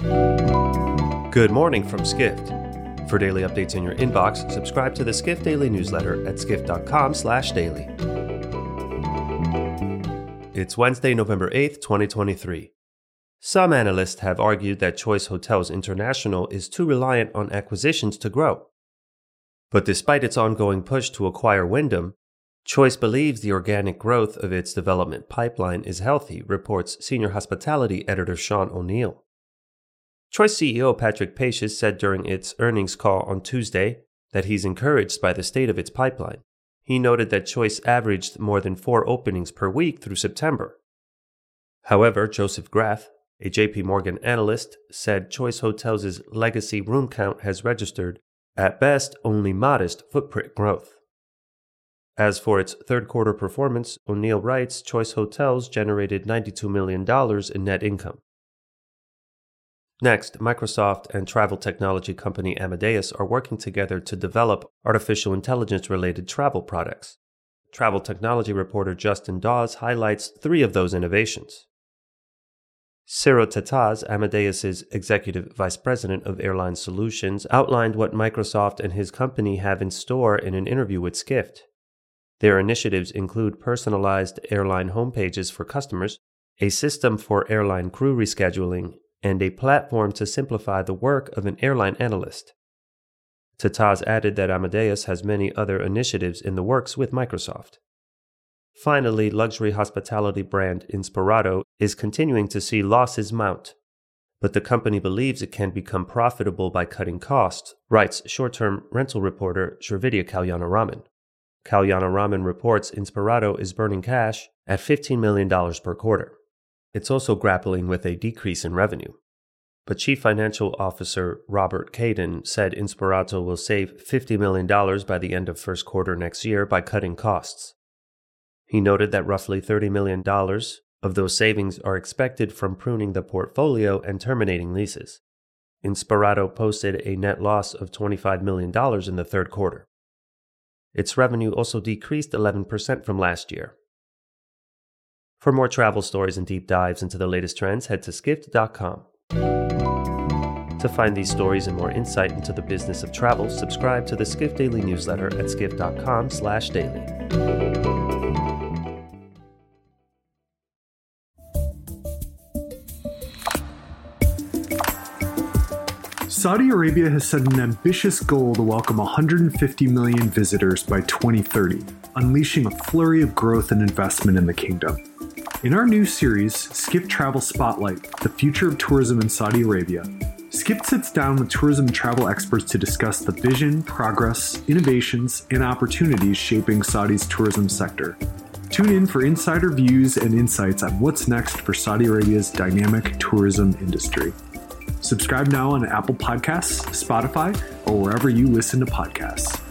Good morning from Skift. For daily updates in your inbox, subscribe to the Skift Daily newsletter at skift.com/daily. It's Wednesday, November 8th, 2023. Some analysts have argued that Choice Hotels International is too reliant on acquisitions to grow. But despite its ongoing push to acquire Wyndham, Choice believes the organic growth of its development pipeline is healthy, reports senior hospitality editor Sean O'Neill. Choice CEO Patrick Pacious said during its earnings call on Tuesday that he's encouraged by the state of its pipeline. He noted that Choice averaged more than four openings per week through September. However, Joseph Greff, a JP Morgan analyst, said Choice Hotels' legacy room count has registered, at best, only modest footprint growth. As for its third quarter performance, O'Neill writes Choice Hotels generated $92 million in net income. Next, Microsoft and travel technology company Amadeus are working together to develop artificial intelligence related travel products. Travel technology reporter Justin Dawes highlights three of those innovations. Cyril Tetaz, Amadeus's executive vice president of airline solutions, outlined what Microsoft and his company have in store in an interview with Skift. Their initiatives include personalized airline homepages for customers, a system for airline crew rescheduling, and a platform to simplify the work of an airline analyst. Tetaz added that Amadeus has many other initiatives in the works with Microsoft. Finally, luxury hospitality brand Inspirato is continuing to see losses mount, but the company believes it can become profitable by cutting costs, writes short term rental reporter Srividya Kalyanaraman. Kalyanaraman reports Inspirato is burning cash at $15 million per quarter. It's also grappling with a decrease in revenue. But Chief Financial Officer Robert Kaden said Inspirato will save $50 million by the end of first quarter next year by cutting costs. He noted that roughly $30 million of those savings are expected from pruning the portfolio and terminating leases. Inspirato posted a net loss of $25 million in the third quarter. Its revenue also decreased 11% from last year. For more travel stories and deep dives into the latest trends, head to skift.com. To find these stories and more insight into the business of travel, subscribe to the Skift Daily newsletter at skift.com/daily. Saudi Arabia has set an ambitious goal to welcome 150 million visitors by 2030, unleashing a flurry of growth and investment in the kingdom. In our new series, Skift Travel Spotlight The Future of Tourism in Saudi Arabia, Skift sits down with tourism and travel experts to discuss the vision, progress, innovations, and opportunities shaping Saudi's tourism sector. Tune in for insider views and insights on what's next for Saudi Arabia's dynamic tourism industry. Subscribe now on Apple Podcasts, Spotify, or wherever you listen to podcasts.